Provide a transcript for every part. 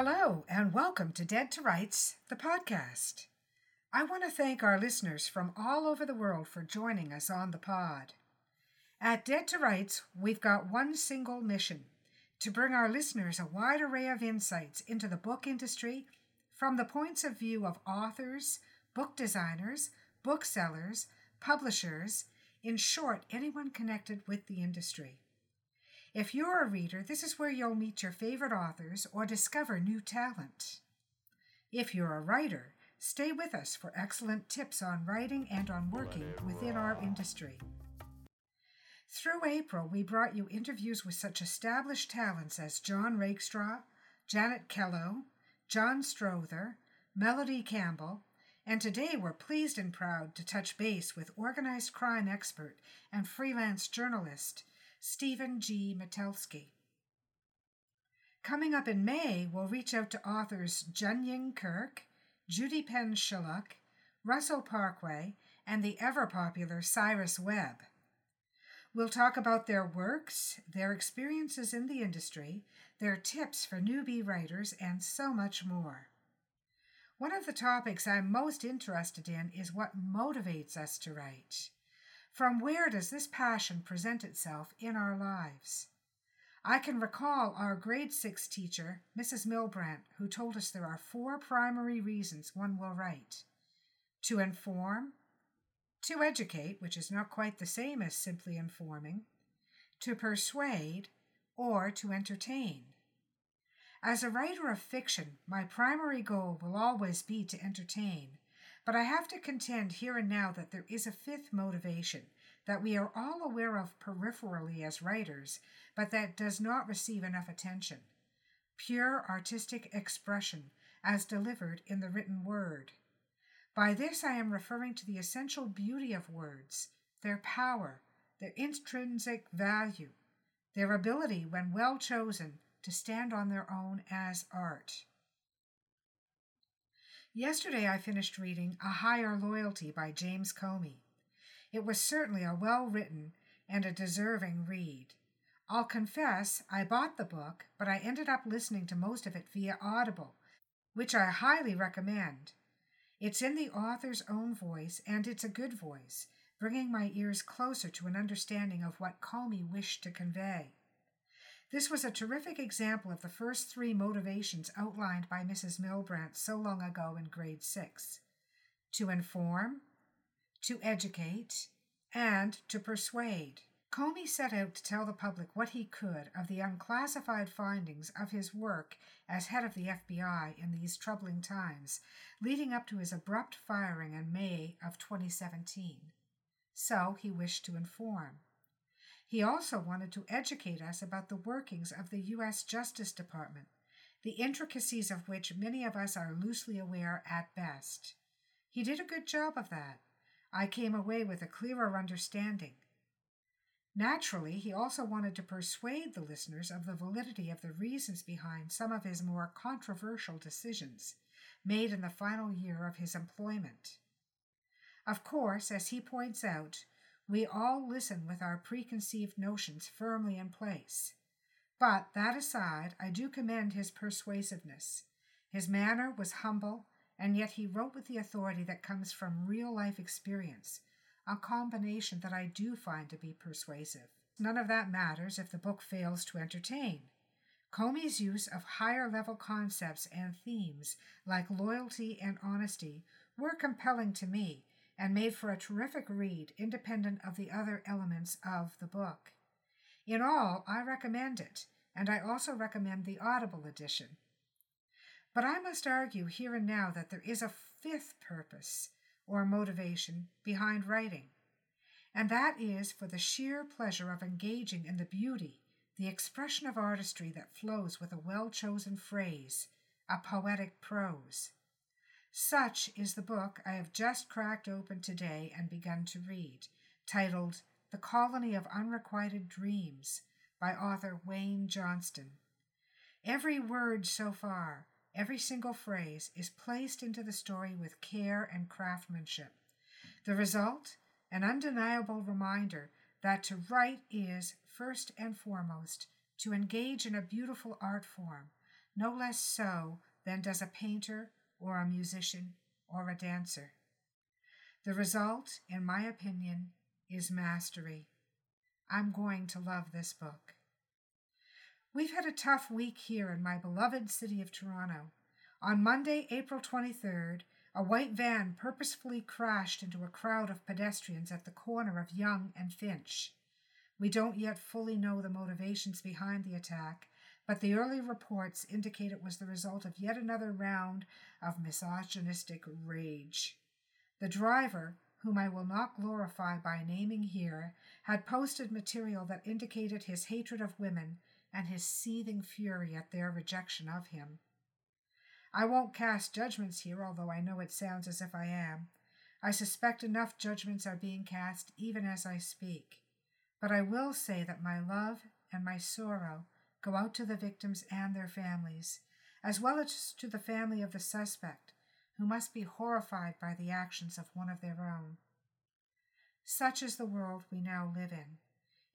Hello, and welcome to Dead to Rights, the podcast. I want to thank our listeners from all over the world for joining us on the pod. At Dead to Rights, we've got one single mission to bring our listeners a wide array of insights into the book industry from the points of view of authors, book designers, booksellers, publishers, in short, anyone connected with the industry. If you're a reader, this is where you'll meet your favorite authors or discover new talent. If you're a writer, stay with us for excellent tips on writing and on working within our industry. Through April, we brought you interviews with such established talents as John Rakestraw, Janet Kello, John Strother, Melody Campbell, and today we're pleased and proud to touch base with organized crime expert and freelance journalist Stephen G. Metelsky. Coming up in May, we'll reach out to authors Jung Kirk, Judy Penn Sherlock, Russell Parkway, and the ever popular Cyrus Webb. We'll talk about their works, their experiences in the industry, their tips for newbie writers, and so much more. One of the topics I'm most interested in is what motivates us to write. From where does this passion present itself in our lives? I can recall our grade six teacher, Mrs. Milbrandt, who told us there are four primary reasons one will write to inform, to educate, which is not quite the same as simply informing, to persuade, or to entertain. As a writer of fiction, my primary goal will always be to entertain, but I have to contend here and now that there is a fifth motivation that we are all aware of peripherally as writers, but that does not receive enough attention pure artistic expression as delivered in the written word. By this I am referring to the essential beauty of words, their power, their intrinsic value, their ability, when well chosen, to stand on their own as art. Yesterday I finished reading A Higher Loyalty by James Comey. It was certainly a well written and a deserving read. I'll confess I bought the book, but I ended up listening to most of it via Audible, which I highly recommend. It's in the author's own voice, and it's a good voice, bringing my ears closer to an understanding of what Comey wished to convey. This was a terrific example of the first three motivations outlined by Mrs. Milbrandt so long ago in grade six to inform, to educate, and to persuade. Comey set out to tell the public what he could of the unclassified findings of his work as head of the FBI in these troubling times, leading up to his abrupt firing in May of 2017. So he wished to inform. He also wanted to educate us about the workings of the U.S. Justice Department, the intricacies of which many of us are loosely aware at best. He did a good job of that. I came away with a clearer understanding. Naturally, he also wanted to persuade the listeners of the validity of the reasons behind some of his more controversial decisions made in the final year of his employment. Of course, as he points out, we all listen with our preconceived notions firmly in place. But that aside, I do commend his persuasiveness. His manner was humble, and yet he wrote with the authority that comes from real life experience, a combination that I do find to be persuasive. None of that matters if the book fails to entertain. Comey's use of higher level concepts and themes like loyalty and honesty were compelling to me and made for a terrific read independent of the other elements of the book. In all, I recommend it, and I also recommend the Audible edition. But I must argue here and now that there is a fifth purpose or motivation behind writing, and that is for the sheer pleasure of engaging in the beauty, the expression of artistry that flows with a well chosen phrase, a poetic prose. Such is the book I have just cracked open today and begun to read, titled The Colony of Unrequited Dreams by author Wayne Johnston. Every word so far, every single phrase, is placed into the story with care and craftsmanship. The result? An undeniable reminder that to write is, first and foremost, to engage in a beautiful art form, no less so than does a painter or a musician or a dancer. The result, in my opinion, is mastery. I'm going to love this book. We've had a tough week here in my beloved city of Toronto. On Monday, April 23rd, a white van purposefully crashed into a crowd of pedestrians at the corner of Yonge and Finch. We don't yet fully know the motivations behind the attack, but the early reports indicate it was the result of yet another round of misogynistic rage. The driver, whom I will not glorify by naming here, had posted material that indicated his hatred of women and his seething fury at their rejection of him. I won't cast judgments here, although I know it sounds as if I am. I suspect enough judgments are being cast even as I speak. But I will say that my love and my sorrow go out to the victims and their families, as well as to the family of the suspect, who must be horrified by the actions of one of their own. Such is the world we now live in,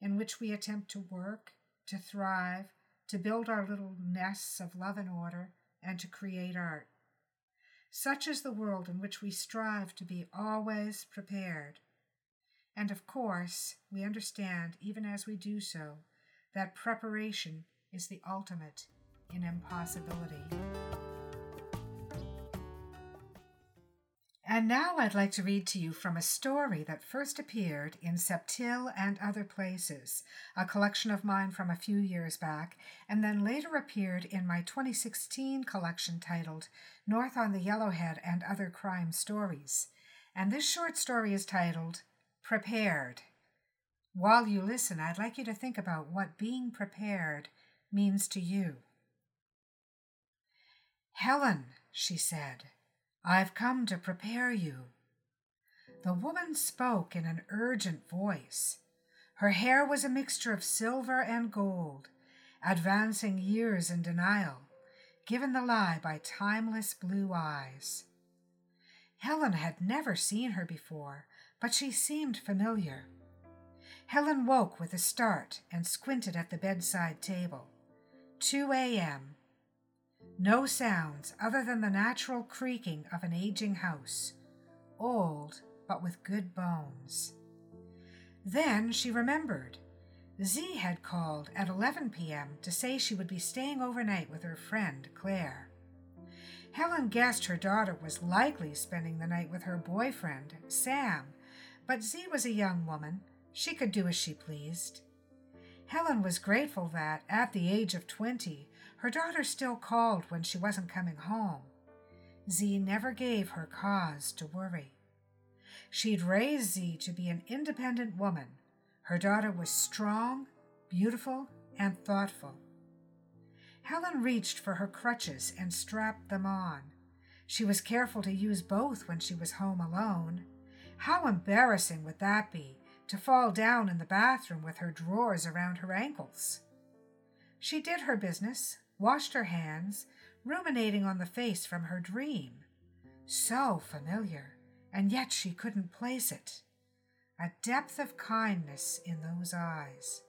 in which we attempt to work, to thrive, to build our little nests of love and order, and to create art. Such is the world in which we strive to be always prepared. And of course, we understand, even as we do so, that preparation is the ultimate in impossibility. And now I'd like to read to you from a story that first appeared in Septil and Other Places, a collection of mine from a few years back, and then later appeared in my 2016 collection titled North on the Yellowhead and Other Crime Stories. And this short story is titled Prepared. While you listen, I'd like you to think about what being prepared means to you. Helen, she said. I've come to prepare you. The woman spoke in an urgent voice. Her hair was a mixture of silver and gold, advancing years in denial, given the lie by timeless blue eyes. Helen had never seen her before, but she seemed familiar. Helen woke with a start and squinted at the bedside table. 2 a.m. No sounds other than the natural creaking of an aging house, old but with good bones. Then she remembered. Z had called at 11 p.m. to say she would be staying overnight with her friend Claire. Helen guessed her daughter was likely spending the night with her boyfriend, Sam, but Z was a young woman. She could do as she pleased. Helen was grateful that, at the age of 20, her daughter still called when she wasn't coming home. Z never gave her cause to worry. She'd raised Z to be an independent woman. Her daughter was strong, beautiful, and thoughtful. Helen reached for her crutches and strapped them on. She was careful to use both when she was home alone. How embarrassing would that be to fall down in the bathroom with her drawers around her ankles? She did her business, washed her hands, ruminating on the face from her dream. So familiar, and yet she couldn't place it. A depth of kindness in those eyes.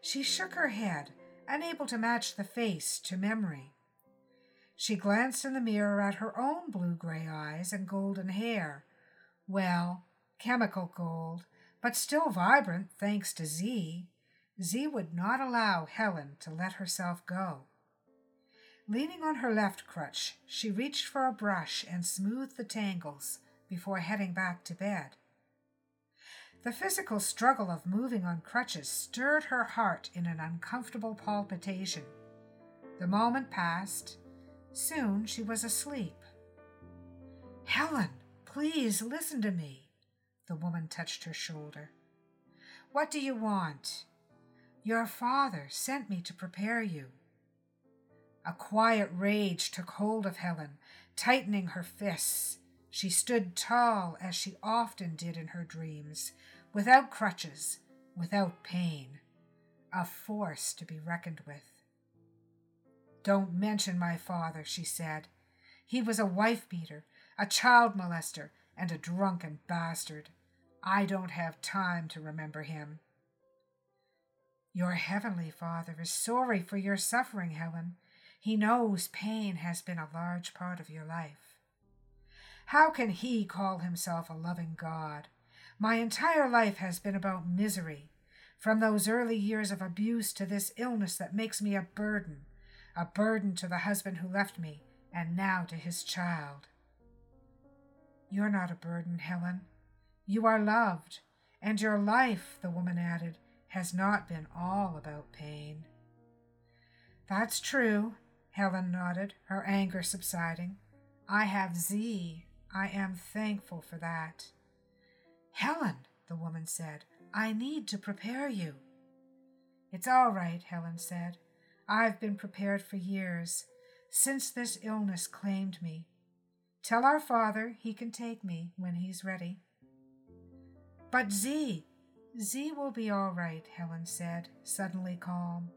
She shook her head, unable to match the face to memory. She glanced in the mirror at her own blue gray eyes and golden hair. Well, chemical gold, but still vibrant thanks to Z. Z would not allow Helen to let herself go. Leaning on her left crutch, she reached for a brush and smoothed the tangles before heading back to bed. The physical struggle of moving on crutches stirred her heart in an uncomfortable palpitation. The moment passed. Soon she was asleep. Helen, please listen to me. The woman touched her shoulder. What do you want? Your father sent me to prepare you. A quiet rage took hold of Helen, tightening her fists. She stood tall, as she often did in her dreams, without crutches, without pain, a force to be reckoned with. Don't mention my father, she said. He was a wife beater, a child molester, and a drunken bastard. I don't have time to remember him. Your heavenly Father is sorry for your suffering, Helen. He knows pain has been a large part of your life. How can he call himself a loving God? My entire life has been about misery, from those early years of abuse to this illness that makes me a burden, a burden to the husband who left me, and now to his child. You're not a burden, Helen. You are loved, and your life, the woman added, has not been all about pain. That's true, Helen nodded, her anger subsiding. I have Z. I am thankful for that. Helen, the woman said, I need to prepare you. It's all right, Helen said. I've been prepared for years, since this illness claimed me. Tell our father he can take me when he's ready. But Z, Z will be all right, Helen said, suddenly calm.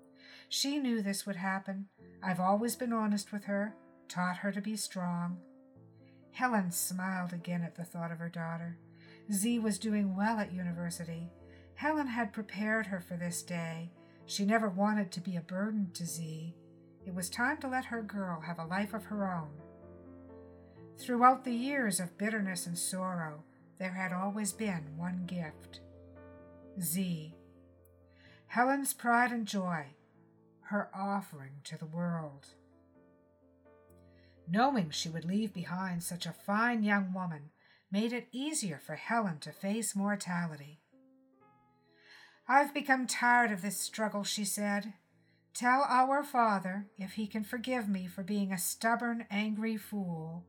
She knew this would happen. I've always been honest with her, taught her to be strong. Helen smiled again at the thought of her daughter. Z was doing well at university. Helen had prepared her for this day. She never wanted to be a burden to Z. It was time to let her girl have a life of her own. Throughout the years of bitterness and sorrow, there had always been one gift Z. Helen's pride and joy, her offering to the world. Knowing she would leave behind such a fine young woman made it easier for Helen to face mortality. I've become tired of this struggle, she said. Tell our father, if he can forgive me for being a stubborn, angry fool,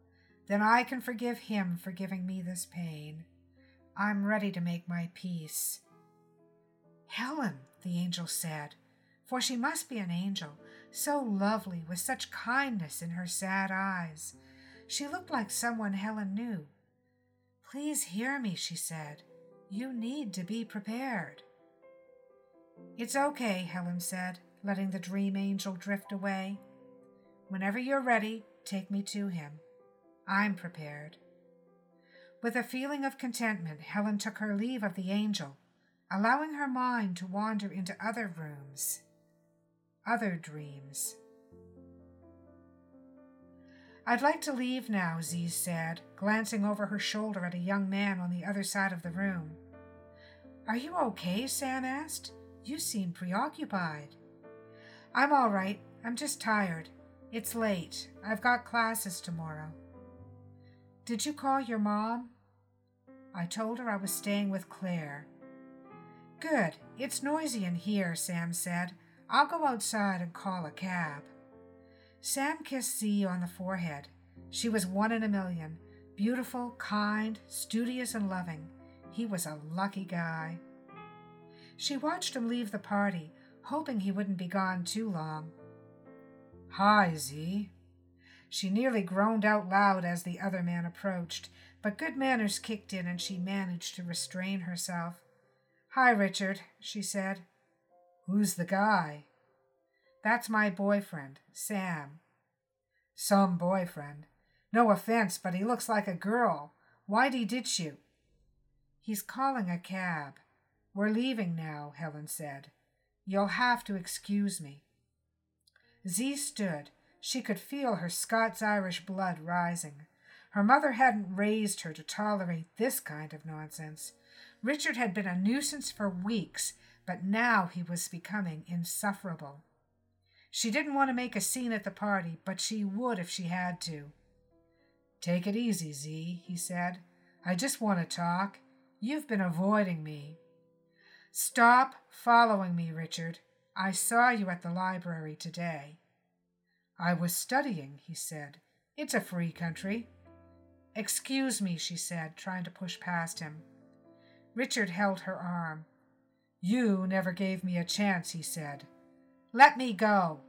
then I can forgive him for giving me this pain. I'm ready to make my peace. Helen, the angel said, for she must be an angel, so lovely, with such kindness in her sad eyes. She looked like someone Helen knew. Please hear me, she said. You need to be prepared. It's okay, Helen said, letting the dream angel drift away. Whenever you're ready, take me to him. I'm prepared. With a feeling of contentment, Helen took her leave of the angel, allowing her mind to wander into other rooms, other dreams. I'd like to leave now, Z said, glancing over her shoulder at a young man on the other side of the room. Are you okay? Sam asked. You seem preoccupied. I'm all right. I'm just tired. It's late. I've got classes tomorrow. Did you call your mom? I told her I was staying with Claire. Good. It's noisy in here, Sam said. I'll go outside and call a cab. Sam kissed Z on the forehead. She was one in a million. Beautiful, kind, studious, and loving. He was a lucky guy. She watched him leave the party, hoping he wouldn't be gone too long. Hi, Z. She nearly groaned out loud as the other man approached, but good manners kicked in and she managed to restrain herself. Hi, Richard, she said. Who's the guy? That's my boyfriend, Sam. Some boyfriend. No offense, but he looks like a girl. Why'd he ditch you? He's calling a cab. We're leaving now, Helen said. You'll have to excuse me. Z stood. She could feel her Scots Irish blood rising. Her mother hadn't raised her to tolerate this kind of nonsense. Richard had been a nuisance for weeks, but now he was becoming insufferable. She didn't want to make a scene at the party, but she would if she had to. Take it easy, Z, he said. I just want to talk. You've been avoiding me. Stop following me, Richard. I saw you at the library today. I was studying, he said. It's a free country. Excuse me, she said, trying to push past him. Richard held her arm. You never gave me a chance, he said. Let me go.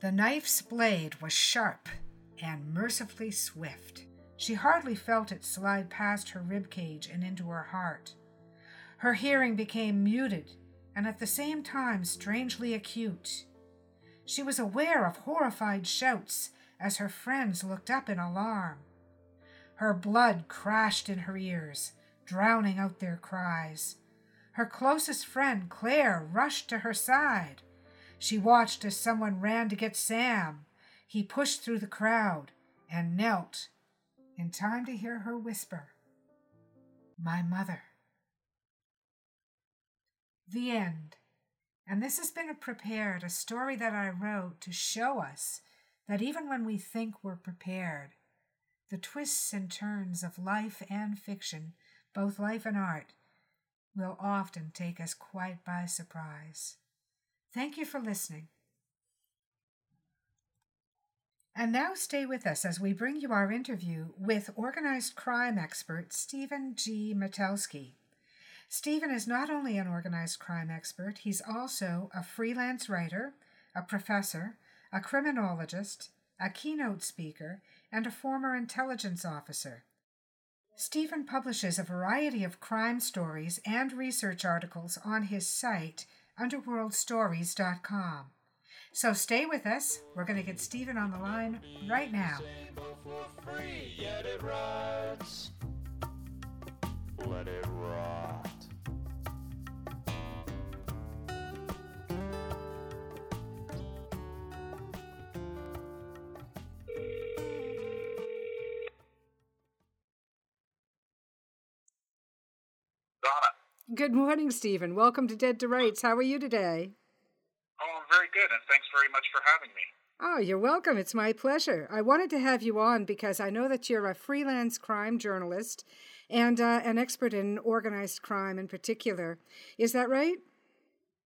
The knife's blade was sharp and mercifully swift. She hardly felt it slide past her rib cage and into her heart. Her hearing became muted and at the same time strangely acute. She was aware of horrified shouts as her friends looked up in alarm. Her blood crashed in her ears, drowning out their cries. Her closest friend, Claire, rushed to her side. She watched as someone ran to get Sam. He pushed through the crowd and knelt in time to hear her whisper, My mother. The end. And this has been a prepared, a story that I wrote to show us that even when we think we're prepared, the twists and turns of life and fiction, both life and art, will often take us quite by surprise. Thank you for listening. And now stay with us as we bring you our interview with organized crime expert Stephen G. Metelsky. Stephen is not only an organized crime expert, he's also a freelance writer, a professor, a criminologist, a keynote speaker, and a former intelligence officer. Stephen publishes a variety of crime stories and research articles on his site, underworldstories.com. So stay with us. We're going to get Stephen on the line right now. Let it rot. Good morning, Stephen. Welcome to Dead to Rights. How are you today? Oh, I'm very good, and thanks very much for having me. Oh, you're welcome. It's my pleasure. I wanted to have you on because I know that you're a freelance crime journalist and uh, an expert in organized crime in particular. Is that right?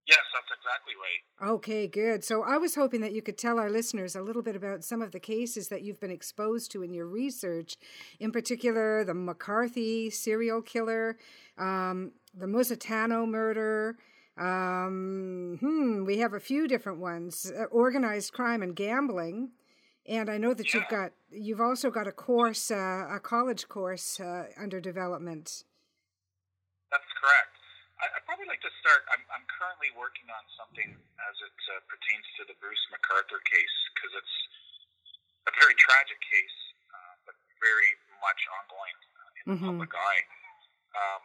Yes, that's exactly right. Okay, good. So I was hoping that you could tell our listeners a little bit about some of the cases that you've been exposed to in your research, in particular the McArthur serial killer, um, the Musitano murder. Um, hmm, we have a few different ones: uh, organized crime and gambling. And I know that yeah. you've got you've also got a course, uh, a college course uh, under development. That's correct. I, would probably like to start. I'm, I'm currently working on something as it uh, pertains to the Bruce McArthur case because it's a very tragic case, uh, but very much ongoing uh, in the mm-hmm. public eye. Um,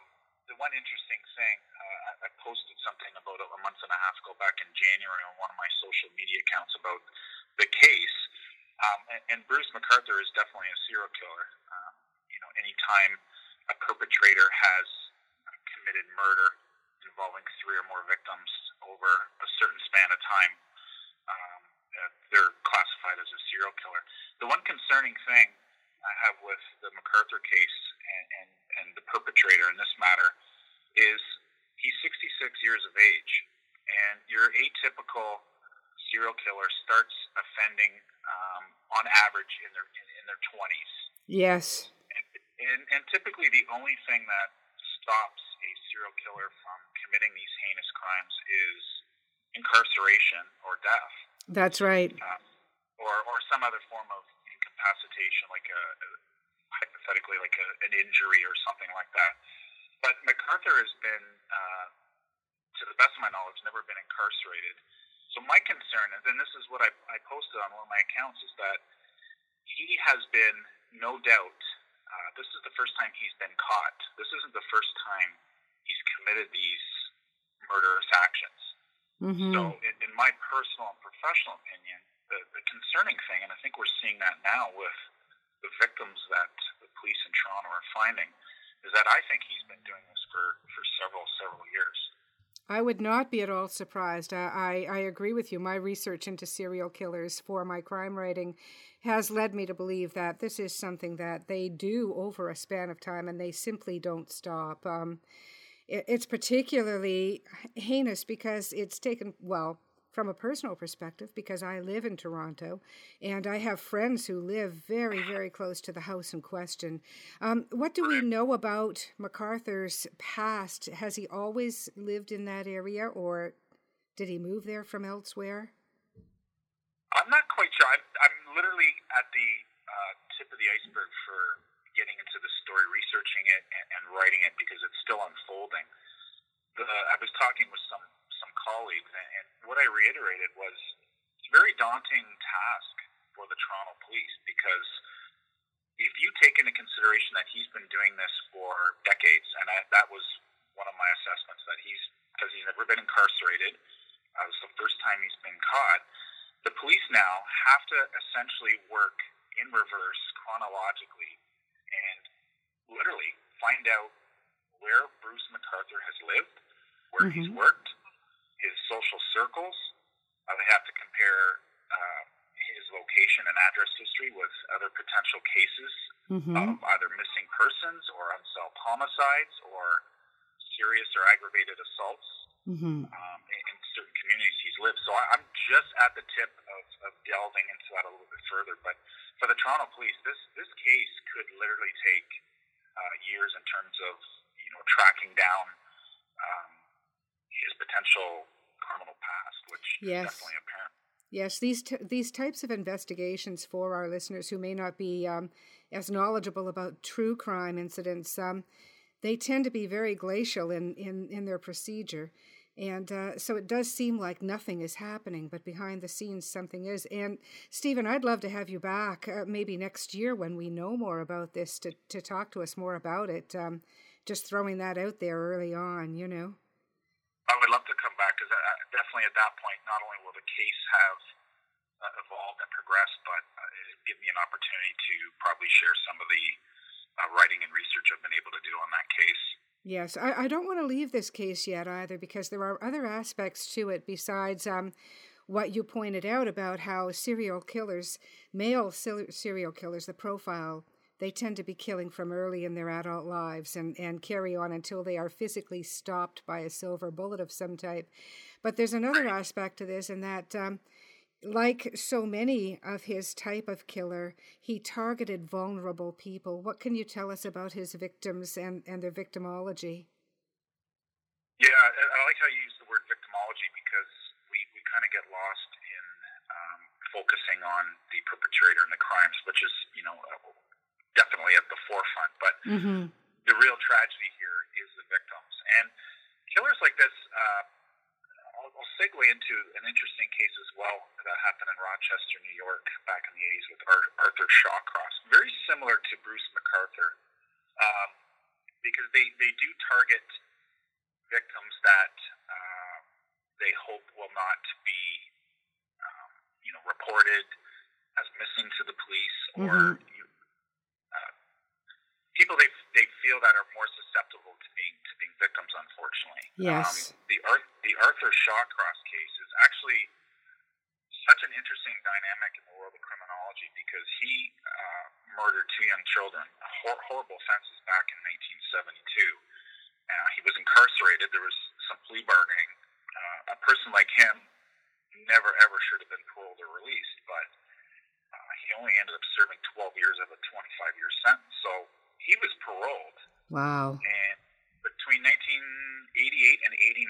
the one interesting thing, uh, I, posted something about a month and a half ago back in January on one of my social media accounts about the case. Um, and, and Bruce McArthur is definitely a serial killer. Um, you know, anytime a perpetrator has committed murder, involving three or more victims over a certain span of time, um, they're classified as a serial killer. The one concerning thing I have with the McArthur case and, and, and the perpetrator in this matter is he's 66 years of age, and your atypical serial killer starts offending um, on average in their in, in their 20s. Yes. And, and, and typically, the only thing that stops a serial killer from committing these heinous crimes is incarceration or death. That's right. Uh, or, or some other form of incapacitation, like a, hypothetically like a, an injury or something like that. But McArthur has been, uh, to the best of my knowledge, never been incarcerated. So my concern, and this is what I, I posted on one of my accounts, is that he has been, no doubt, uh, this is the first time he's been caught. This isn't the first time he's committed these murderous actions. Mm-hmm. So, in, in, my personal and professional opinion, the, the concerning thing, and I think we're seeing that now with the victims that police in Toronto are finding, is that I think he's been doing this for, for several, several years. I would not be at all surprised. I, I, I agree with you. My research into serial killers for my crime writing has led me to believe that this is something that they do over a span of time and they simply don't stop. Um, it's particularly heinous because it's taken, well, from a personal perspective, because I live in Toronto and I have friends who live very, very close to the house in question. Um, what do we know about McArthur's past? Has he always lived in that area or did he move there from elsewhere? I'm not quite sure. I'm, I'm literally at the uh, tip of the iceberg for getting into the story, researching it, and, and writing it because it's still unfolding. The, I was talking with some some colleagues, and, what I reiterated was it's a very daunting task for the Toronto police because if you take into consideration that he's been doing this for decades, and I, that was one of my assessments that he's because he's never been incarcerated, Uh, it's the first time he's been caught. The police now have to essentially work in reverse chronologically and literally find out where Bruce McArthur has lived, where mm-hmm. he's worked, his social circles. I would have to compare uh, his location and address history with other potential cases mm-hmm. of either missing persons or unsolved homicides or serious or aggravated assaults mm-hmm. um, in, in, certain communities he's lived. So I, am just at the tip of, of delving into that a little bit further. But for the Toronto Police, this this case could literally take uh, years in terms of you know tracking down um, his potential criminal past, which yes. is definitely apparent. Yes, these t- these types of investigations for our listeners who may not be um, as knowledgeable about true crime incidents. Um, they tend to be very glacial in, in, in their procedure. And uh, so it does seem like nothing is happening, but behind the scenes something is. And Stephen, I'd love to have you back uh, maybe next year when we know more about this to, to talk to us more about it. Um, just throwing that out there early on, you know. I would love to come back because definitely at that point, not only will the case have uh, evolved and progressed, but uh, it give me an opportunity to probably share some of the uh, writing and research I've been able to do on that case. Yes, I, I don't want to leave this case yet either because there are other aspects to it besides um, what you pointed out about how serial killers, male serial killers, the profile, they tend to be killing from early in their adult lives and, and carry on until they are physically stopped by a silver bullet of some type. But there's another aspect to this, in that um, like so many of his type of killer, he targeted vulnerable people. What can you tell us about his victims and, and their victimology? Yeah, I like how you use the word victimology because we, we kind of get lost in um, focusing on the perpetrator and the crimes, which is, you know, definitely at the forefront. But mm-hmm. the real tragedy here is the victims. And killers like this, uh, I'll, I'll segue into an interesting case as well that happened in Rochester, New York, back in the 80s with Arthur Shawcross. Very similar to Bruce McArthur, um, because they, they do target victims that uh, they hope will not be, um, you know, reported as missing to the police or mm-hmm people they they feel that are more susceptible to being to being victims. Unfortunately, yes. Um, the the Arthur Shawcross case is actually such an interesting dynamic in the world of criminology because he uh, murdered two young children, hor- horrible offenses back in 1972. Uh, he was incarcerated. There was some plea bargaining. Uh, a person like him never ever should have been paroled or released, but uh, he only ended up serving 12 years of a 25 year sentence. So he was paroled. Wow. And between 1988 and 89,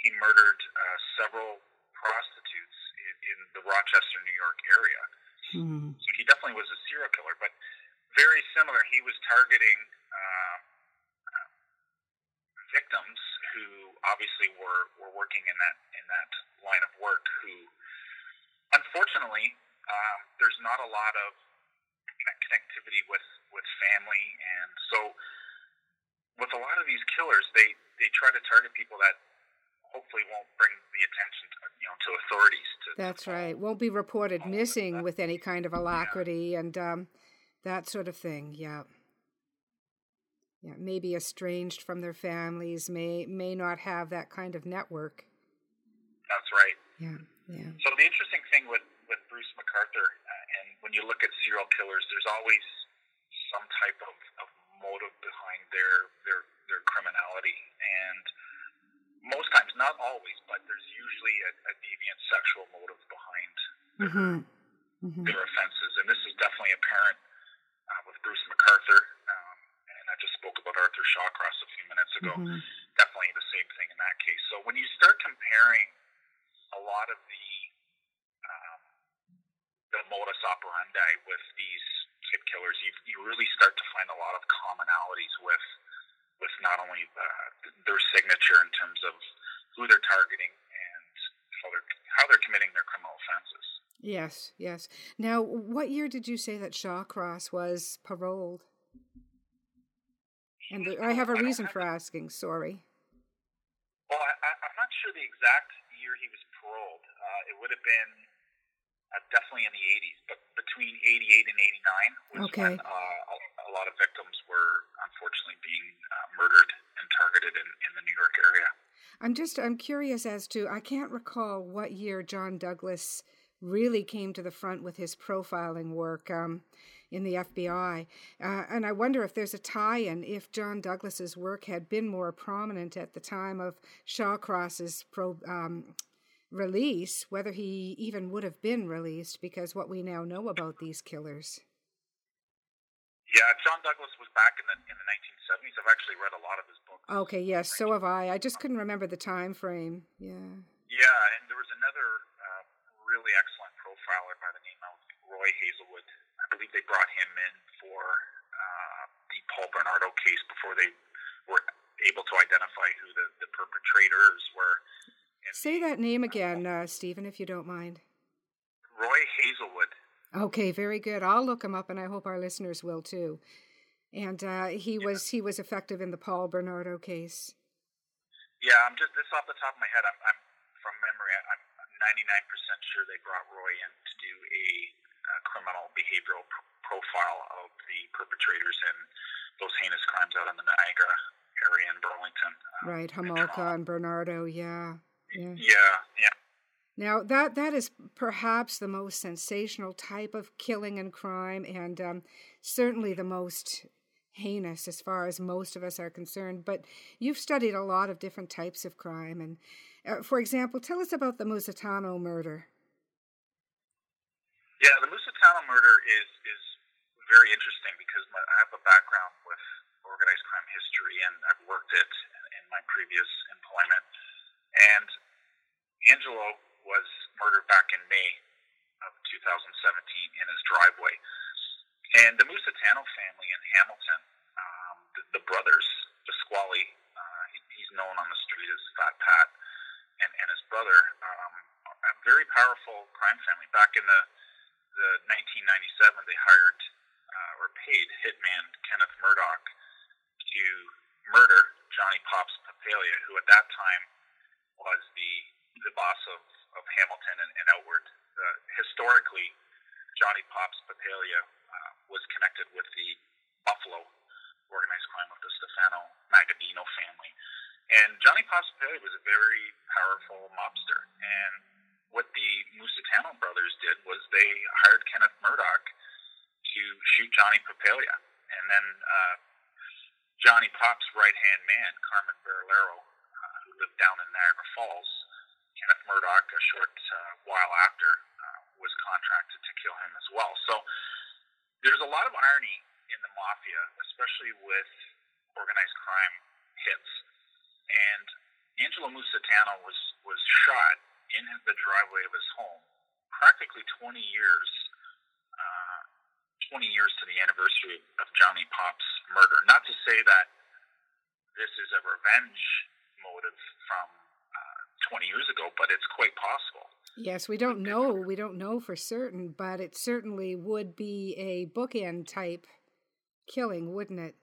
he murdered uh, several prostitutes in, in, the Rochester, New York area. Hmm. So he definitely was a serial killer, but very similar. He was targeting uh, victims who obviously were, were working in that in that line of work. Who, unfortunately, um, there's not a lot of connectivity with with family, and so with a lot of these killers, they they try to target people that hopefully won't bring the attention to, you know to authorities. To, That's to right. Won't be reported missing with any kind of alacrity yeah. and um, that sort of thing. Yeah. Yeah, may be estranged from their families, may may not have that kind of network. That's right. Yeah, yeah. So the interesting thing with with Bruce McArthur, uh, and when you look at serial killers, there's always some type of, of motive behind their their their criminality, and most times, not always, but there's usually a, a deviant sexual motive behind mm-hmm. Mm-hmm. their offenses, and this is definitely apparent uh, with Bruce McArthur, Um, and I just spoke about Arthur Shawcross a few minutes ago. Mm-hmm. Definitely the same thing in that case. So when you start comparing a lot of the um, the modus operandi with these killers, you you really start to find a lot of commonalities with with not only uh, their signature in terms of who they're targeting and how they're how they're committing their criminal offenses. Yes, yes. Now, what year did you say that Shawcross was paroled? And the, I have a reason for asking. Sorry. Well, I, am not sure the exact year he was paroled. Uh, it would have been uh, definitely in the 80s, but between 88 and 89 was okay. when uh, a, a, lot of victims were unfortunately being uh, murdered and targeted in, in the New York area. I'm just I'm curious as to I can't recall what year John Douglas really came to the front with his profiling work um, in the FBI, uh, and I wonder if there's a tie-in if John Douglas's work had been more prominent at the time of Shawcross's pro, um, release, whether he even would have been released because what we now know about these killers. Yeah, John Douglas was back in the in the 1970s. I've actually read a lot of his books. Okay, yes, so have I. I just couldn't remember the time frame. Yeah. Yeah, and there was another uh, really excellent profiler by the name of Roy Hazelwood. I believe they brought him in for uh, the Paul Bernardo case before they were able to identify who the, the perpetrators were. Say that name again, uh, Stephen, if you don't mind. Roy Hazelwood. Okay, very good. I'll look him up, and I hope our listeners will too. And uh, he yeah. was he was effective in the Paul Bernardo case. Yeah, I'm just this off the top of my head. I'm, I'm from memory. I'm 99% sure they brought Roy in to do a, a criminal behavioral pr- profile of the perpetrators in those heinous crimes out in the Niagara area in Burlington. Uh, right, Homolka and Bernardo. Yeah. Yeah. Yeah. Yeah. Now that that is perhaps the most sensational type of killing and crime, and um, certainly the most heinous as far as most of us are concerned. But you've studied a lot of different types of crime, and uh, for example, tell us about the Musitano murder. Yeah, the Musitano murder is is very interesting because my, I have a background with organized crime history, and I've worked it in, in my previous employment. And Angelo was murdered back in May of 2017 in his driveway. And the Musitano family in Hamilton, um, the, the brothers, Pasquale, uh, he, he's known on the street as Fat Pat, and, and his brother, um, a very powerful crime family. Back in the, the 1997, they hired uh, or paid hitman Kenneth Murdoch to murder Johnny Pops Papalia, who at that time was the the boss of of Hamilton and, and outward. Uh, historically, Johnny Pops Papalia uh, was connected with the Buffalo organized crime of the Stefano Magaddino family. And Johnny Pops Papalia was a very powerful mobster. And what the Musitano brothers did was they hired Kenneth Murdoch to shoot Johnny Papalia. And then uh, Johnny Pop's right hand man, Carmen Barillaro, who lived down in Niagara Falls, Kenneth Murdoch, a short uh, while after, uh, was contracted to kill him as well. So there's a lot of irony in the mafia, especially with organized crime hits. And Angelo Musitano was, was shot in the driveway of his home practically 20 years, uh, 20 years to the anniversary of Johnny Pop's murder. Not to say that this is a revenge motive from 20 years ago, but it's quite possible. Yes, we don't know. We don't know for certain, but it certainly would be a bookend type killing, wouldn't it?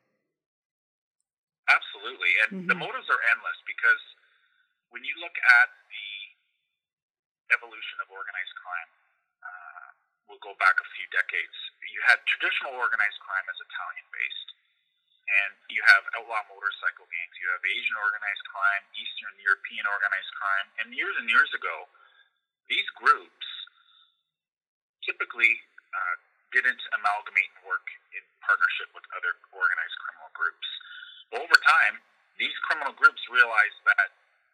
Absolutely. And mm-hmm. the motives are endless because when you look at the evolution of organized crime, uh, we'll go back a few decades. You had traditional organized crime as Italian based and you have outlaw motorcycle gangs, you have Asian organized crime, Eastern European organized crime, and years and years ago, these groups typically uh, didn't amalgamate and work in partnership with other organized criminal groups. But over time, these criminal groups realized that,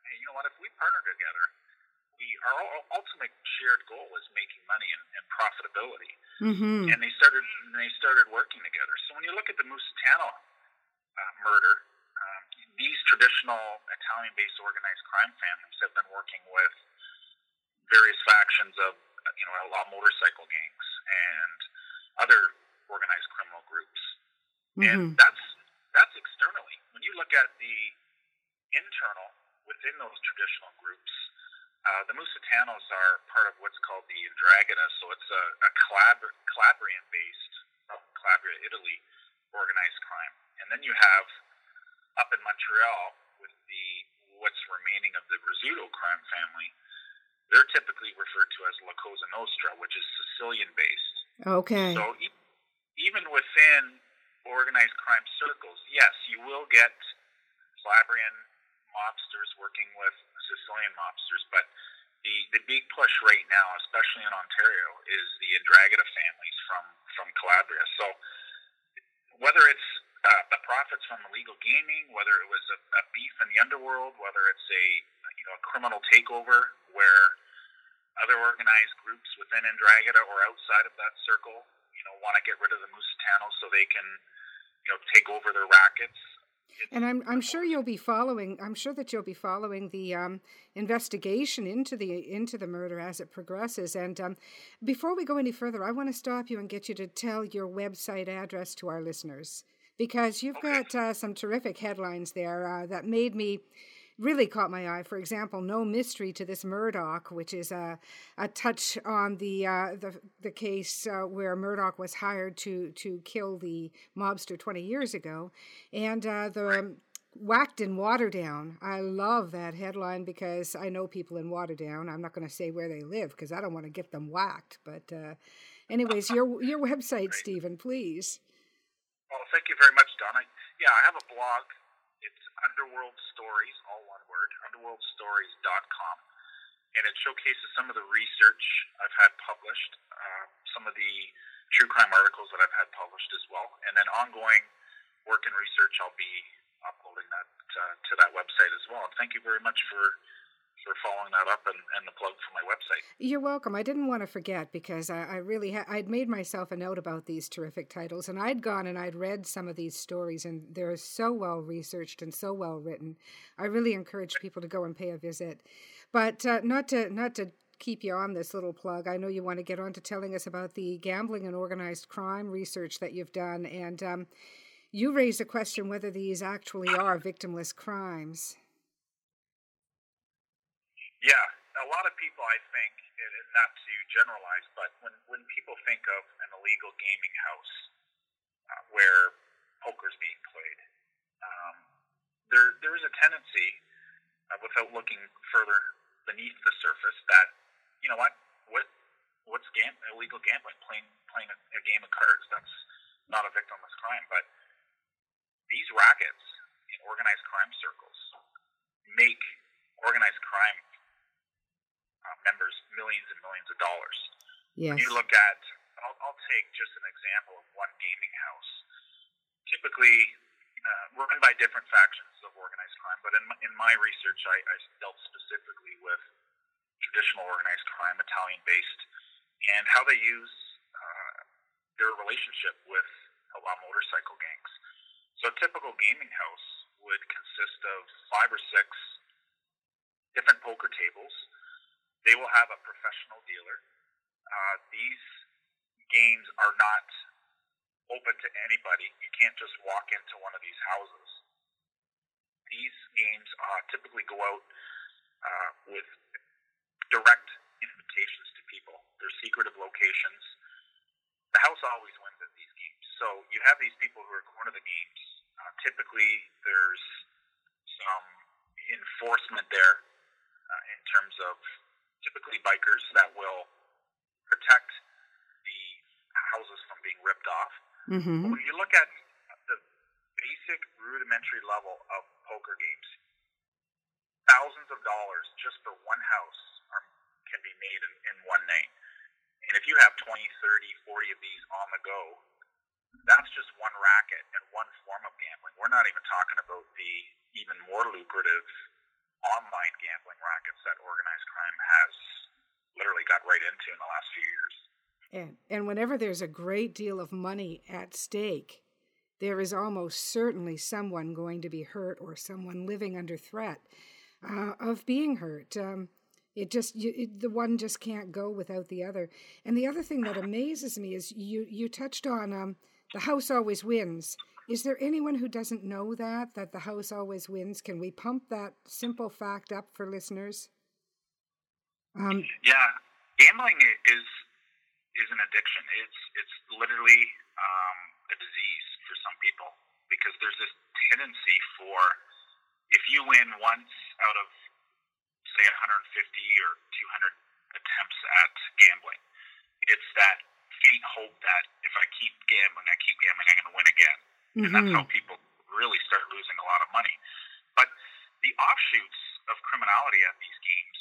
hey, you know what, if we partner together, we our ultimate shared goal is making money and, and profitability. Mm-hmm. And they started they started working together. So when you look at the Musitano uh, murder, um, these traditional Italian-based organized crime families have been working with various factions of you know outlaw motorcycle gangs and other organized criminal groups, mm-hmm. and that's that's externally. When you look at the internal within those traditional groups, uh, the Musitanos are part of what's called the Ndrangheta. So it's a, a Calab- Calabrian-based from Calabria, Italy, organized crime. And then you have up in Montreal with the what's remaining of the Rizzuto crime family. they're typically referred to as La Cosa Nostra, which is Sicilian based. Okay. So e- even within organized crime circles, yes, you will get Calabrian mobsters working with Sicilian mobsters, but the, the big push right now, especially in Ontario, is the Ndrangheta families from, from Calabria. So whether it's profits from illegal gaming, whether it was a, a beef in the underworld, whether it's a you know a criminal takeover where other organized groups within Ndrangheta or outside of that circle, you know, want to get rid of the Musitanos so they can, you know, take over their rackets. And I'm I'm sure you'll be following. I'm sure that you'll be following the um, investigation into the into the murder as it progresses. And um, before we go any further, I want to stop you and get you to tell your website address to our listeners because you've got uh, some terrific headlines there uh, that made me really caught my eye. For example, no mystery to this Murdock, which is a, a touch on the uh, the, the case uh, where Murdock was hired to to kill the mobster 20 years ago, and uh, the whacked in Waterdown. I love that headline because I know people in Waterdown. I'm not going to say where they live because I don't want to get them whacked. But uh, anyways, your your website, Stephen, please. Well, thank you very much, Donna. Yeah, I have a blog. It's Underworld Stories, all one word, underworldstories.com. And it showcases some of the research I've had published, uh, some of the true crime articles that I've had published as well. And then ongoing work and research, I'll be uploading that uh, to that website as well. Thank you very much for, for following that up and, and the plug for my website. You're welcome. I didn't want to forget because I, I really ha- I'd made myself a note about these terrific titles, and I'd gone and I'd read some of these stories, and they're so well researched and so well written. I really encourage people to go and pay a visit. But uh, not to not to keep you on this little plug. I know you want to get on to telling us about the gambling and organized crime research that you've done, and um, you raised a question whether these actually are victimless crimes. Yeah, a lot of people, I think, and not to generalize, but when, when people think of an illegal gaming house uh, where poker's being played, um, there there is a tendency, uh, without looking further beneath the surface, that you know what what what's gam- illegal gambling, playing playing a, a game of cards. That's not a victimless crime, but these rackets in organized crime circles make organized crime uh, members millions and millions of dollars. Yes. When you look at, I'll, I'll take just an example of one gaming house, typically uh, run by different factions of organized crime, but in my, in my research, I, I dealt specifically with traditional organized crime, Italian based, and how they use uh, their relationship with a lot of motorcycle gangs. So a typical gaming house would consist of five or six different poker tables. They will have a professional dealer. Uh, these games are not open to anybody. You can't just walk into one of these houses. These games uh, typically go out uh, with direct invitations to people. They're secretive locations. The house always wins at these games. So you have these people who are going to the games. Uh, typically, there's some enforcement there uh, in terms of typically bikers that will protect the houses from being ripped off. Mm-hmm. When you look at the basic rudimentary level of poker games, thousands of dollars just for one house are, can be made in, in one night. And if you have 20, 30, 40 of these on the go, that's just one racket and one form of gambling. We're not even talking about the even more lucrative online gambling rackets that organized crime has literally got right into in the last few years. And, and whenever there's a great deal of money at stake, there is almost certainly someone going to be hurt or someone living under threat uh, of being hurt. Um, it just you, it, the one just can't go without the other. And the other thing that amazes me is you you touched on um, the house always wins. Is there anyone who doesn't know that that the house always wins? Can we pump that simple fact up for listeners? Um, Yeah, gambling is is an addiction. It's it's literally um, a disease for some people because there's this tendency for if you win once out of say 150 or 200 attempts at gambling. It's that faint hope that if I keep gambling, I keep gambling, I'm going to win again. Mm-hmm. And that's how mm-hmm. people really start losing a lot of money. But the offshoots of criminality at these games,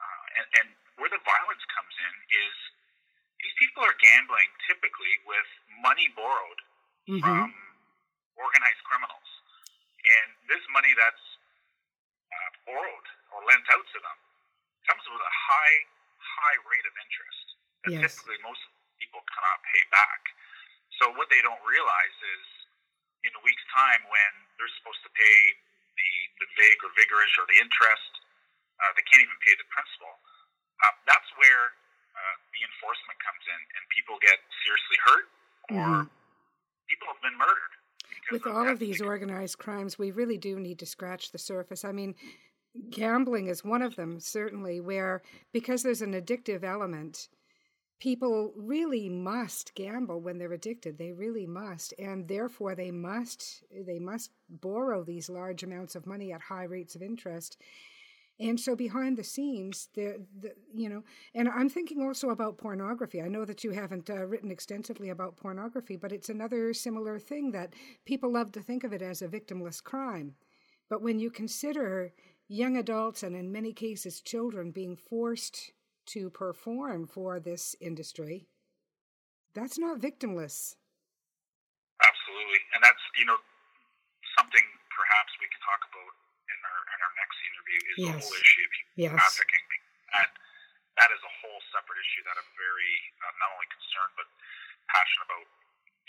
uh, and, and where the violence comes in, is these people are gambling typically with money borrowed mm-hmm. from organized criminals. And this money that's uh, borrowed or lent out to them comes with a high, high rate of interest that yes. typically most people cannot pay back. So what they don't realize is in a week's time when they're supposed to pay the, the VIG or vigorish or the interest, uh, they can't even pay the principal. Uh, that's where uh, the enforcement comes in and people get seriously hurt or mm-hmm. people have been murdered. With all of these organized crimes, we really do need to scratch the surface. I mean, gambling is one of them, certainly, where because there's an addictive element, people really must gamble when they're addicted. They really must, and therefore they must they must borrow these large amounts of money at high rates of interest. And so behind the scenes, the, the you know, and I'm thinking also about pornography. I know that you haven't uh, written extensively about pornography, but it's another similar thing that people love to think of it as a victimless crime. But when you consider young adults and in many cases children being forced to perform for this industry, that's not victimless. Absolutely. And that's, you know, something perhaps we can talk about in our, in our next interview is yes. the whole issue of yes. trafficking. That, that is a whole separate issue that I'm very uh, not only concerned but passionate about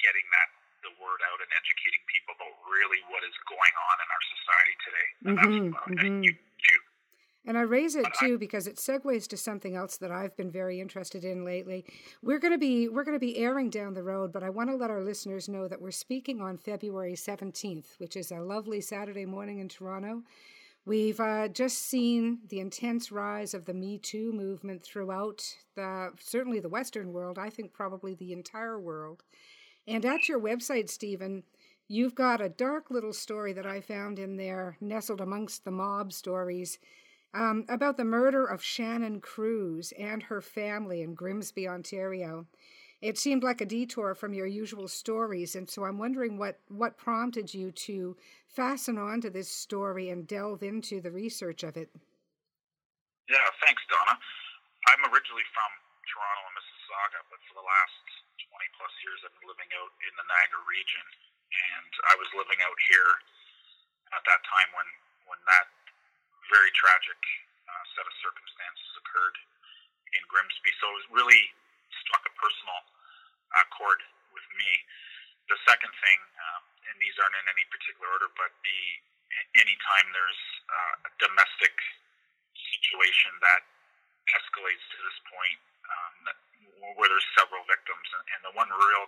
getting that the word out and educating people about really what is going on in our society today. And mm-hmm, that's uh, mm-hmm. huge and I raise it too because it segues to something else that I've been very interested in lately. We're going to be we're going to be airing down the road, but I want to let our listeners know that we're speaking on February 17th, which is a lovely Saturday morning in Toronto. We've uh, just seen the intense rise of the Me Too movement throughout the certainly the Western world. I think probably the entire world. And at your website, Stephen, you've got a dark little story that I found in there, nestled amongst the mob stories, um, about the murder of Shannon Cruz and her family in Grimsby, Ontario. It seemed like a detour from your usual stories, and so I'm wondering what, what prompted you to fasten on to this story and delve into the research of it. Yeah, thanks, Donna. I'm originally from Toronto and Mississauga, but for the last 20 plus years I've been living out in the Niagara region. And I was living out here at that time when, when that very tragic uh, set of circumstances occurred in Grimsby. So it really struck a personal uh, chord with me. The second thing, um, and these aren't in any particular order, but the anytime there's uh, a domestic situation that escalates to this point, um, that, where there's several victims, and, and the one real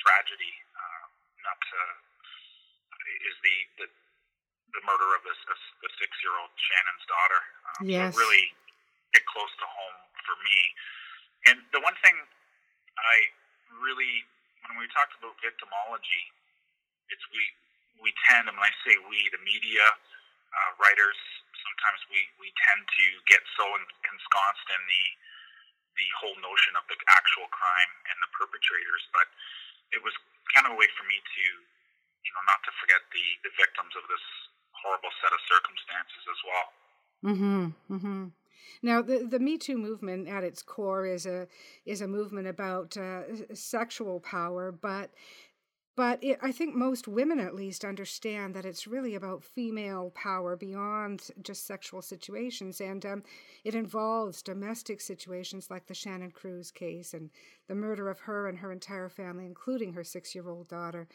tragedy, uh, not to, is the, the the murder of this, this the six year old Shannon's daughter. Um, yes. So really hit close to home for me. And the one thing I really, when we talked about victimology, it's we we tend, and when I say we, the media, uh, writers, sometimes we, we tend to get so ensconced in the the whole notion of the actual crime and the perpetrators, but it was kind of a way for me to, you know, not to forget the, the victims of this horrible set of circumstances as well. Mm-hmm. Mm-hmm. Now, the the Me Too movement at its core is a is a movement about uh, sexual power, but but it, I think most women, at least, understand that it's really about female power beyond just sexual situations. And um, it involves domestic situations like the Shannon Cruz case and the murder of her and her entire family, including her six year old daughter,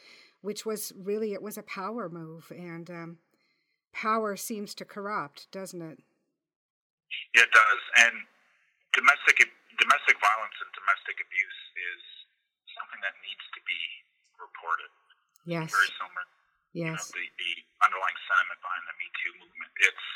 which was really, it was a power move. And um, power seems to corrupt, doesn't it? Yeah, it does. And domestic, domestic violence and domestic abuse is something that needs to be reported. Yes. Very similar. Yes. You know, the, the underlying sentiment behind the Me Too movement. It's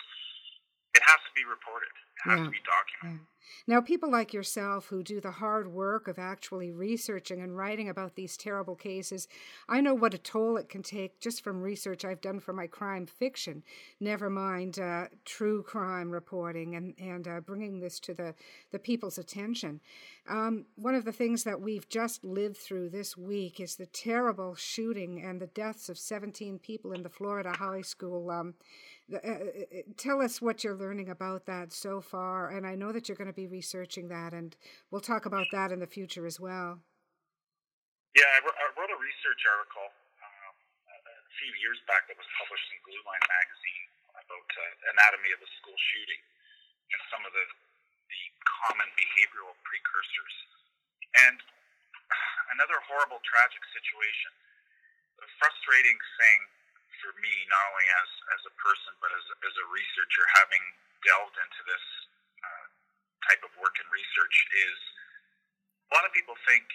it has to be reported. It has Yeah. to be documented. Yeah. Now, people like yourself who do the hard work of actually researching and writing about these terrible cases, I know what a toll it can take just from research I've done for my crime fiction, never mind uh, true crime reporting and, and uh, bringing this to the, the people's attention. Um, one of the things that we've just lived through this week is the terrible shooting and the deaths of 17 people in the Florida high school. Um, uh, uh, tell us what you're learning about that so far, and I know that you're going to be researching that, and we'll talk about that in the future as well. Yeah, I, wr- I wrote a research article um, a few years back that was published in Blue Line magazine about uh, anatomy of a school shooting and some of the the common behavioral precursors. And another horrible, tragic situation. The frustrating thing for me, not only as as a person but as as a researcher, having delved into this uh, type of work and research, is a lot of people think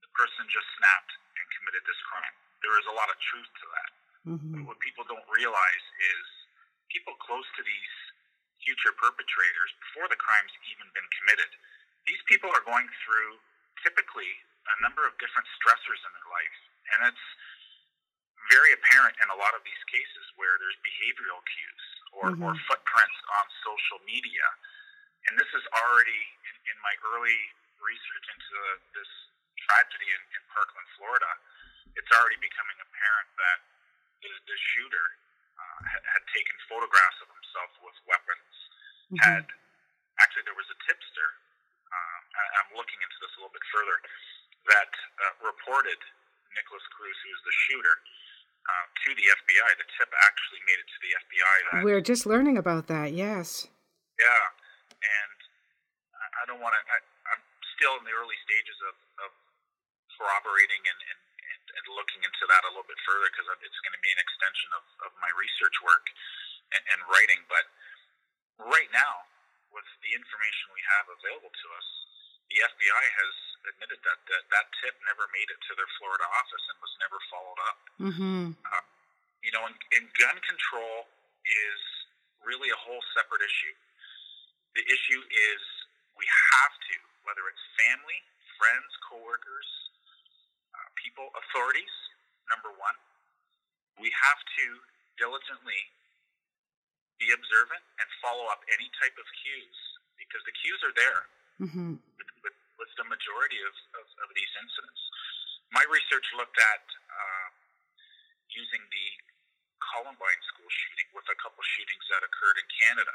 the person just snapped and committed this crime. There is a lot of truth to that. Mm-hmm. What people don't realize is people close to these future perpetrators, before the crime's even been committed, these people are going through typically a number of different stressors in their life. And it's very apparent in a lot of these cases where there's behavioral cues or, or Mhm. footprints on social media. And this is already in, in my early research into this tragedy in, in Parkland, Florida. It's already becoming apparent that the, the shooter uh, had, had taken photographs of himself with weapons. Mm-hmm. Had actually there was a tipster. Um, I, I'm looking into this a little bit further. That uh, reported Nikolas Cruz, who's the shooter, uh, to the FBI. The tip actually made it to the FBI. That We're just learning about that, yes. yeah, and I- I don't want to. I'm still in the early stages of, of corroborating and, and, and, and looking into that a little bit further because it's going to be an extension of, of my research work and, and writing. But right now, with the information we have available to us, the FBI has admitted that that, that tip never made it to their Florida office and was never followed up Mm-hmm. you know, and, and gun control is really a whole separate issue. The issue is we have to, whether it's family, friends, coworkers, uh, people, authorities, number one, we have to diligently be observant and follow up any type of cues because the cues are there Mm-hmm. With the majority of, of, of these incidents. My research looked at uh, using the Columbine school shooting with a couple shootings that occurred in Canada.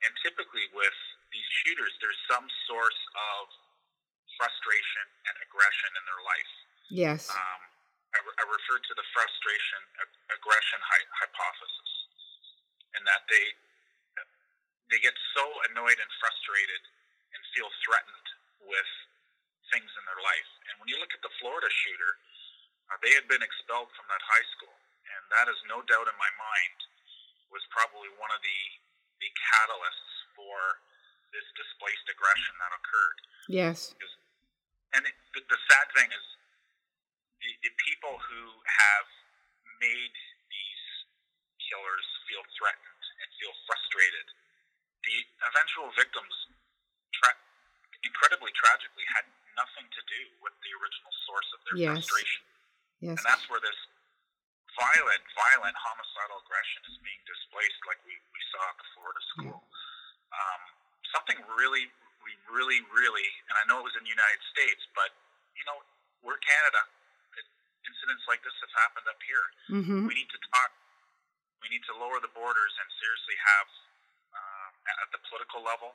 And typically, with these shooters, there's some source of frustration and aggression in their life. Yes. Um, I, re- I referred to the frustration ag- aggression hy- hypothesis, and that they they get so annoyed and frustrated and feel threatened with things in their life. And when you look at the Florida shooter, uh, they had been expelled from that high school, and that is no doubt in my mind was probably one of the the catalysts for this displaced aggression that occurred. Yes. And it, the, the sad thing is, the, the people who have made these killers feel threatened and feel frustrated, the eventual victims, incredibly tragically, had nothing to do with the original source of their Yes. frustration. Yes. And that's where this violent, violent homicidal aggression is being displaced, like we, we saw at the Florida school. Um, something really, we really, really, and I know it was in the United States, but you know, we're Canada. It, incidents like this have happened up here. Mm-hmm. We need to talk. We need to lower the borders and seriously have, um, at the political level,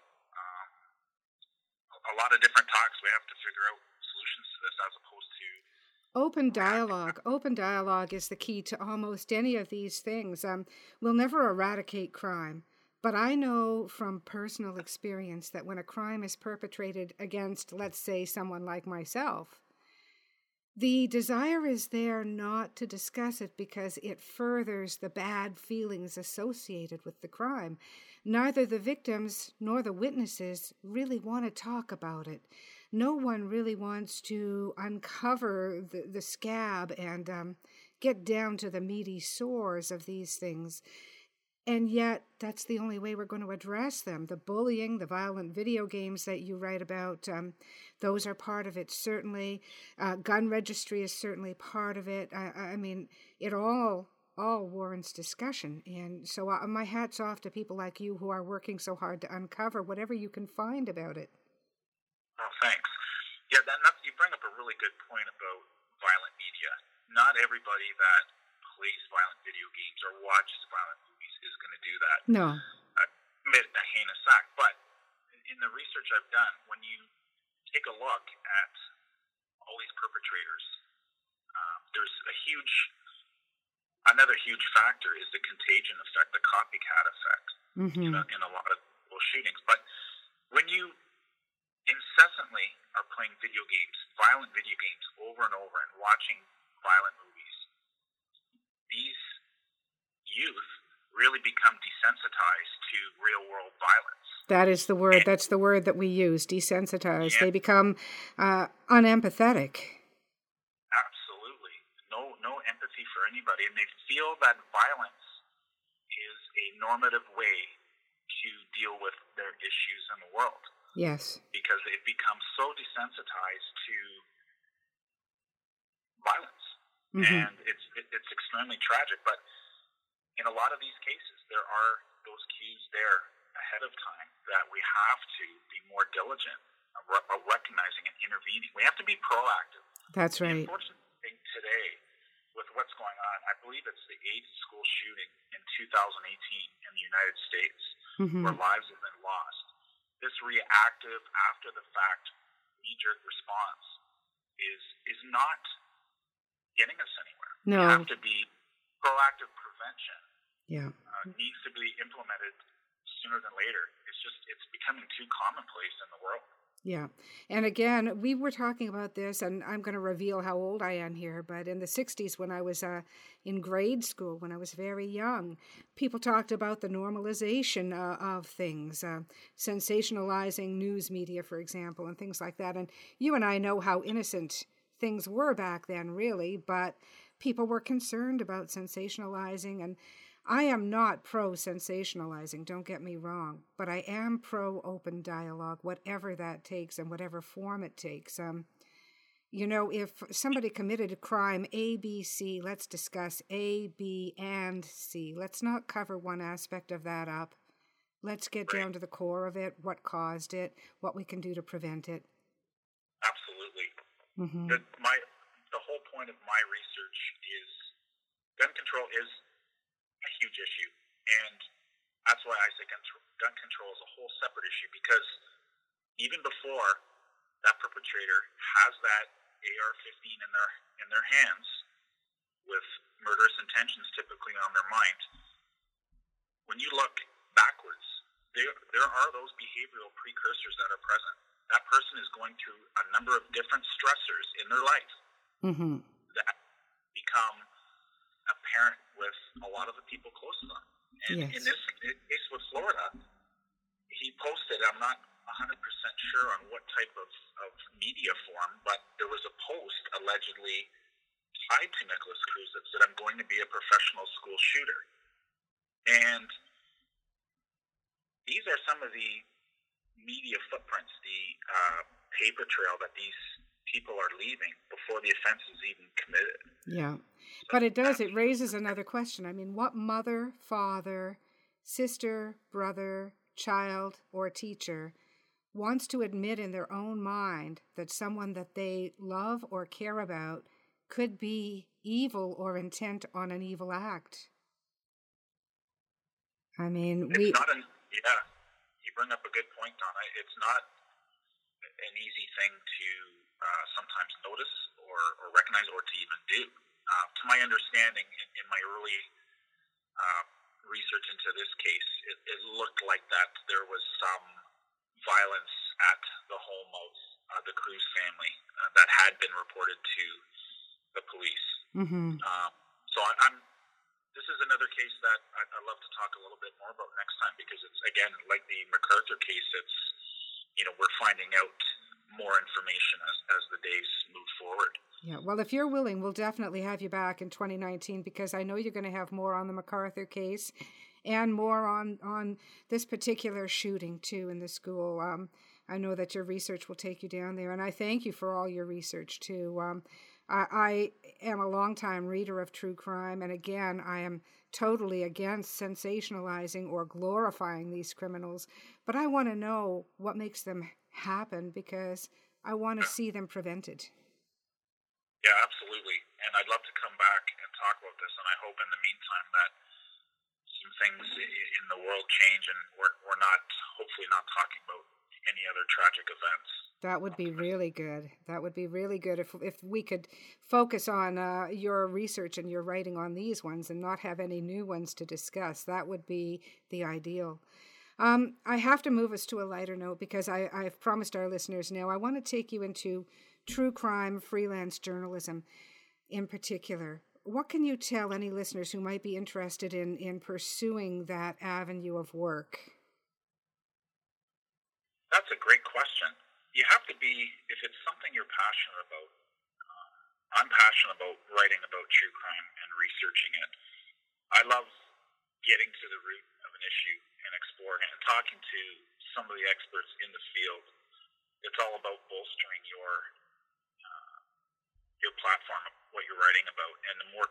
a lot of different talks. We have to figure out solutions to this as opposed to Open dialogue. Open dialogue is the key to almost any of these things. Um, we'll never eradicate crime, but I know from personal experience that when a crime is perpetrated against, let's say, someone like myself, the desire is there not to discuss it because it furthers the bad feelings associated with the crime. Neither the victims nor the witnesses really want to talk about it no one really wants to uncover the, the scab and um, get down to the meaty sores of these things. And yet, that's the only way we're going to address them. The bullying, the violent video games that you write about, um, those are part of it, certainly. Uh, gun registry is certainly part of it. I, I mean, it all all warrants discussion. And so uh, my hat's off to people like you who are working so hard to uncover whatever you can find about it. Oh, thanks. Yeah, that, you bring up a really good point about violent media. Not everybody that plays violent video games or watches violent is going to do that. No. Uh, commit a heinous act. But in the research I've done, when you take a look at all these perpetrators, uh, there's a huge another huge factor is the contagion effect, the copycat effect mm-hmm. in, a, in a lot of shootings. But when you incessantly are playing video games, violent video games over and over and watching violent movies, these youth really become desensitized to real world violence. That is the word. And, that's the word that we use. Desensitized. Yeah. They become uh, unempathetic Absolutely. No, no empathy for anybody, and they feel that violence is a normative way to deal with their issues in the world. Yes. Because it becomes so desensitized to violence. Mm-hmm. And it's it, it's extremely tragic. But in a lot of these cases, there are those cues there ahead of time that we have to be more diligent about recognizing and intervening. We have to be proactive. That's right. The unfortunate thing today with what's going on. I believe it's the eighth school shooting in 2018 in the United States mm-hmm. where lives have been lost. This reactive, after the fact, knee jerk response is is not getting us anywhere. No. We have to be proactive prevention. Yeah. Uh, needs to be implemented sooner than later. It's just it's becoming too commonplace in the world. Yeah. And again, we were talking about this, and I'm going to reveal how old I am here, but in the 60s, when I was uh, in grade school, when I was very young, people talked about the normalization uh, of things, uh, sensationalizing news media, for example, and things like that. And you and I know how innocent things were back then, really, but people were concerned about sensationalizing and I am not pro sensationalizing, don't get me wrong, but I am pro open dialogue, whatever that takes and whatever form it takes. Um, you know, if somebody committed a crime A, B, C, let's discuss A, B, and C. Let's not cover one aspect of that up. Let's get right. down to the core of it, what caused it, what we can do to prevent it. Absolutely. Mm-hmm. The, my, the whole point of my research is gun control is a huge issue. And that's why I say gun, gun control is a whole separate issue because even before that perpetrator has that AR-15 in their in their hands with murderous intentions typically on their mind, when you look backwards, there there are those behavioral precursors that are present. That person is going through a number of different stressors in their life mm-hmm. that become apparent with a lot of the people close to them. And yes. in this case with Florida, he posted, I'm not 100% sure on what type of, of media form, but there was a post allegedly tied to Nikolas Cruz that said, I'm going to be a professional school shooter. And these are some of the media footprints, the uh, paper trail that these people are leaving before the offense is even committed. Yeah. But it does, it raises another question. I mean, what mother, father, sister, brother, child, or teacher wants to admit in their own mind that someone that they love or care about could be evil or intent on an evil act? I mean, it's we. Not an, yeah, you bring up a good point, Donna. It's not an easy thing to uh, sometimes notice or, or recognize or to even do. Uh, to my understanding, in, in my early uh, research into this case, it, it, looked like that there was some violence at the home of uh, the Cruz family uh, that had been reported to the police. Mm-hmm. Um, so I, am This is another case that I'd, I'd love to talk a little bit more about next time because it's again like the McArthur case. It's you know we're finding out more information as, as the days move forward. Yeah, well, if you're willing, we'll definitely have you back in 2019 because I know you're going to have more on the McArthur case. and more on on this particular shooting too in the school. Um, I know that your research will take you down there, and I thank you for all your research too. Um, I, I am a longtime reader of true crime, and again, I am totally against sensationalizing or glorifying these criminals, but I want to know what makes them happen because I want to see them prevented. Yeah, absolutely. And I'd love to come back and talk about this, and I hope in the meantime that some things in the world change and we're, we're not, hopefully, not talking about any other tragic events. That would be really good. That would be really good if if we could focus on uh, your research and your writing on these ones and not have any new ones to discuss. That would be the ideal. Um, I have to move us to a lighter note because I, I've promised our listeners now I want to take you into true crime freelance journalism in particular. What can you tell any listeners who might be interested in, in pursuing that avenue of work? That's a great question. You have to be, if it's something you're passionate about, uh, I'm passionate about writing about true crime and researching it. I love getting to the root of an issue and exploring and talking to some of the experts in the field. It's all about bolstering your uh, your platform, what you're writing about, and the more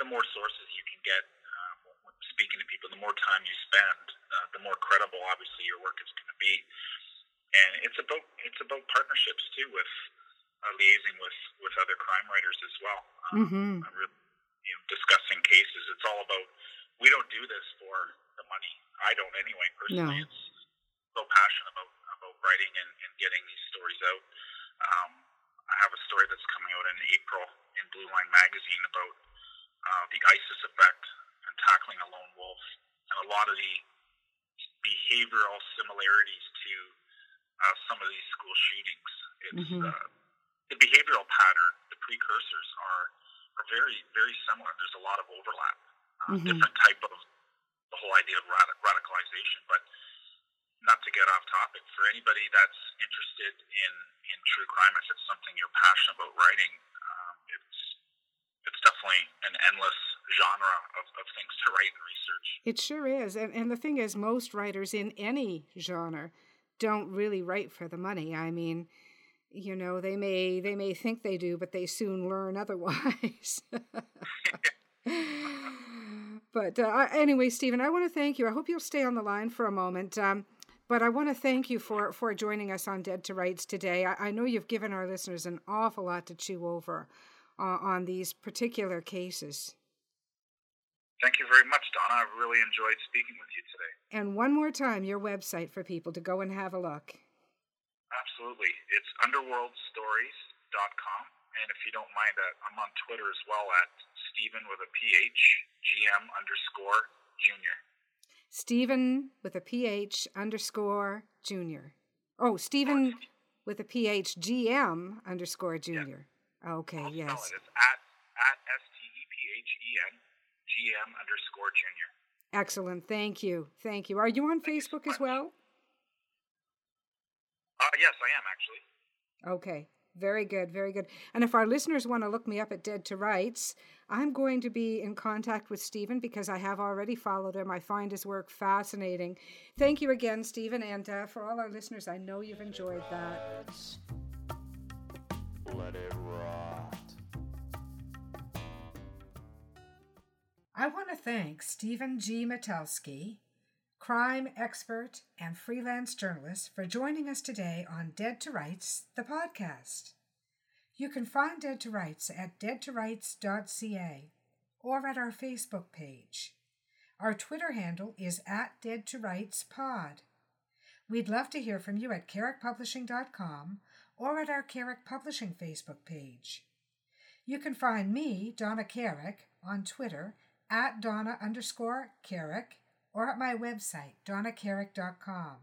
the more sources you can get uh, speaking to people, the more time you spend, uh, the more credible, obviously, your work is going to be and it's about it's about partnerships too with uh, liaising with with other crime writers as well. Um, mm-hmm. really, you know, discussing cases. It's all about we don't do this for the money. I don't anyway personally. No. It's so passionate about about writing and, and getting these stories out. Um, I have a story that's coming out in April in Blue Line magazine about uh, the ISIS effect and tackling a lone wolf, and a lot of the behavioral similarities to uh, some of these school shootings. It's mm-hmm. uh, the behavioral pattern, the precursors are are very very similar. There's a lot of overlap. Uh, mm-hmm. Different type of idea of rad- radicalization, but not to get off topic. For anybody that's interested in in true crime, if it's something you're passionate about writing, um, it's it's definitely an endless genre of, of things to write and research. It sure is. And, and the thing is, most writers in any genre don't really write for the money. I mean, you know, they may they may think they do, but they soon learn otherwise. but uh, anyway, Stephen, I want to thank you. I hope you'll stay on the line for a moment. Um, but I want to thank you for, for joining us on Dead to Rights today. I, I know you've given our listeners an awful lot to chew over uh, on these particular cases. Thank you very much, Donna. I really enjoyed speaking with you today. And one more time, your website for people to go and have a look. Absolutely. It's underworldstories.com. And if you don't mind, uh, I'm on Twitter as well at Stephen with a PH, GM underscore junior. Stephen with a PH underscore junior. Oh, Stephen with a PH, GM underscore junior. Yeah. Okay, I'll yes. It's at, at S-T-E-P-H-E-N GM underscore junior. Excellent. Thank you. Thank you. Are you on Thank Facebook you so as well? Uh, yes, I am actually. Okay. Very good. Very good. And if our listeners want to look me up at Dead to Rights, I'm going to be in contact with Stephen because I have already followed him. I find his work fascinating. Thank you again, Stephen. And uh, for all our listeners, I know you've enjoyed that. Let it rot. I want to thank Stephen G. Metelsky, crime expert and freelance journalist, for joining us today on Dead to Rights, the podcast. You can find Dead to Rights at deadtorights.ca or at our Facebook page. Our Twitter handle is at Dead to Rights Pod. We'd love to hear from you at carrickpublishing.com or at our Carrick Publishing Facebook page. You can find me, Donna Carrick, on Twitter at Donna underscore Carrick or at my website, donnacarrick.com.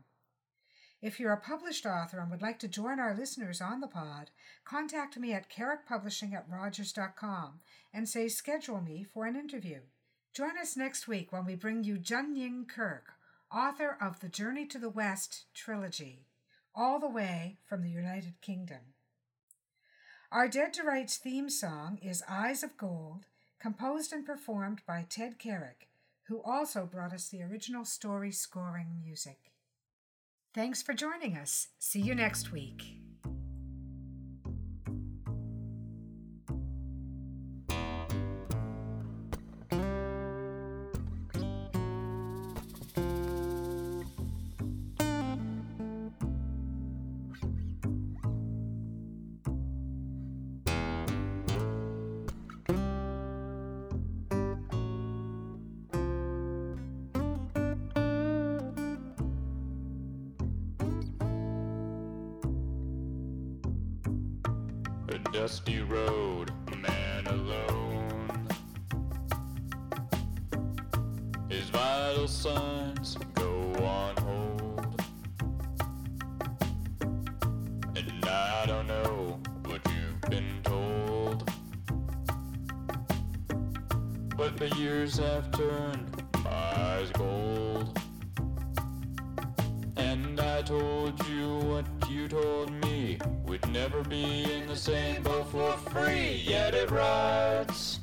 If you're a published author and would like to join our listeners on the pod, contact me at carrickpublishing at rogers.com and say schedule me for an interview. Join us next week when we bring you Jun Ying Kirk, author of the Journey to the West trilogy, all the way from the United Kingdom. Our Dead to Rights theme song is Eyes of Gold composed and performed by Ted Carrick, who also brought us the original story scoring music. Thanks for joining us. See you next week. Dusty road, a man alone. His vital signs go on hold. And I don't know what you've been told. But the years have turned my eyes gold. I told you what you told me. We'd never be in the same boat for free. Yet it rides.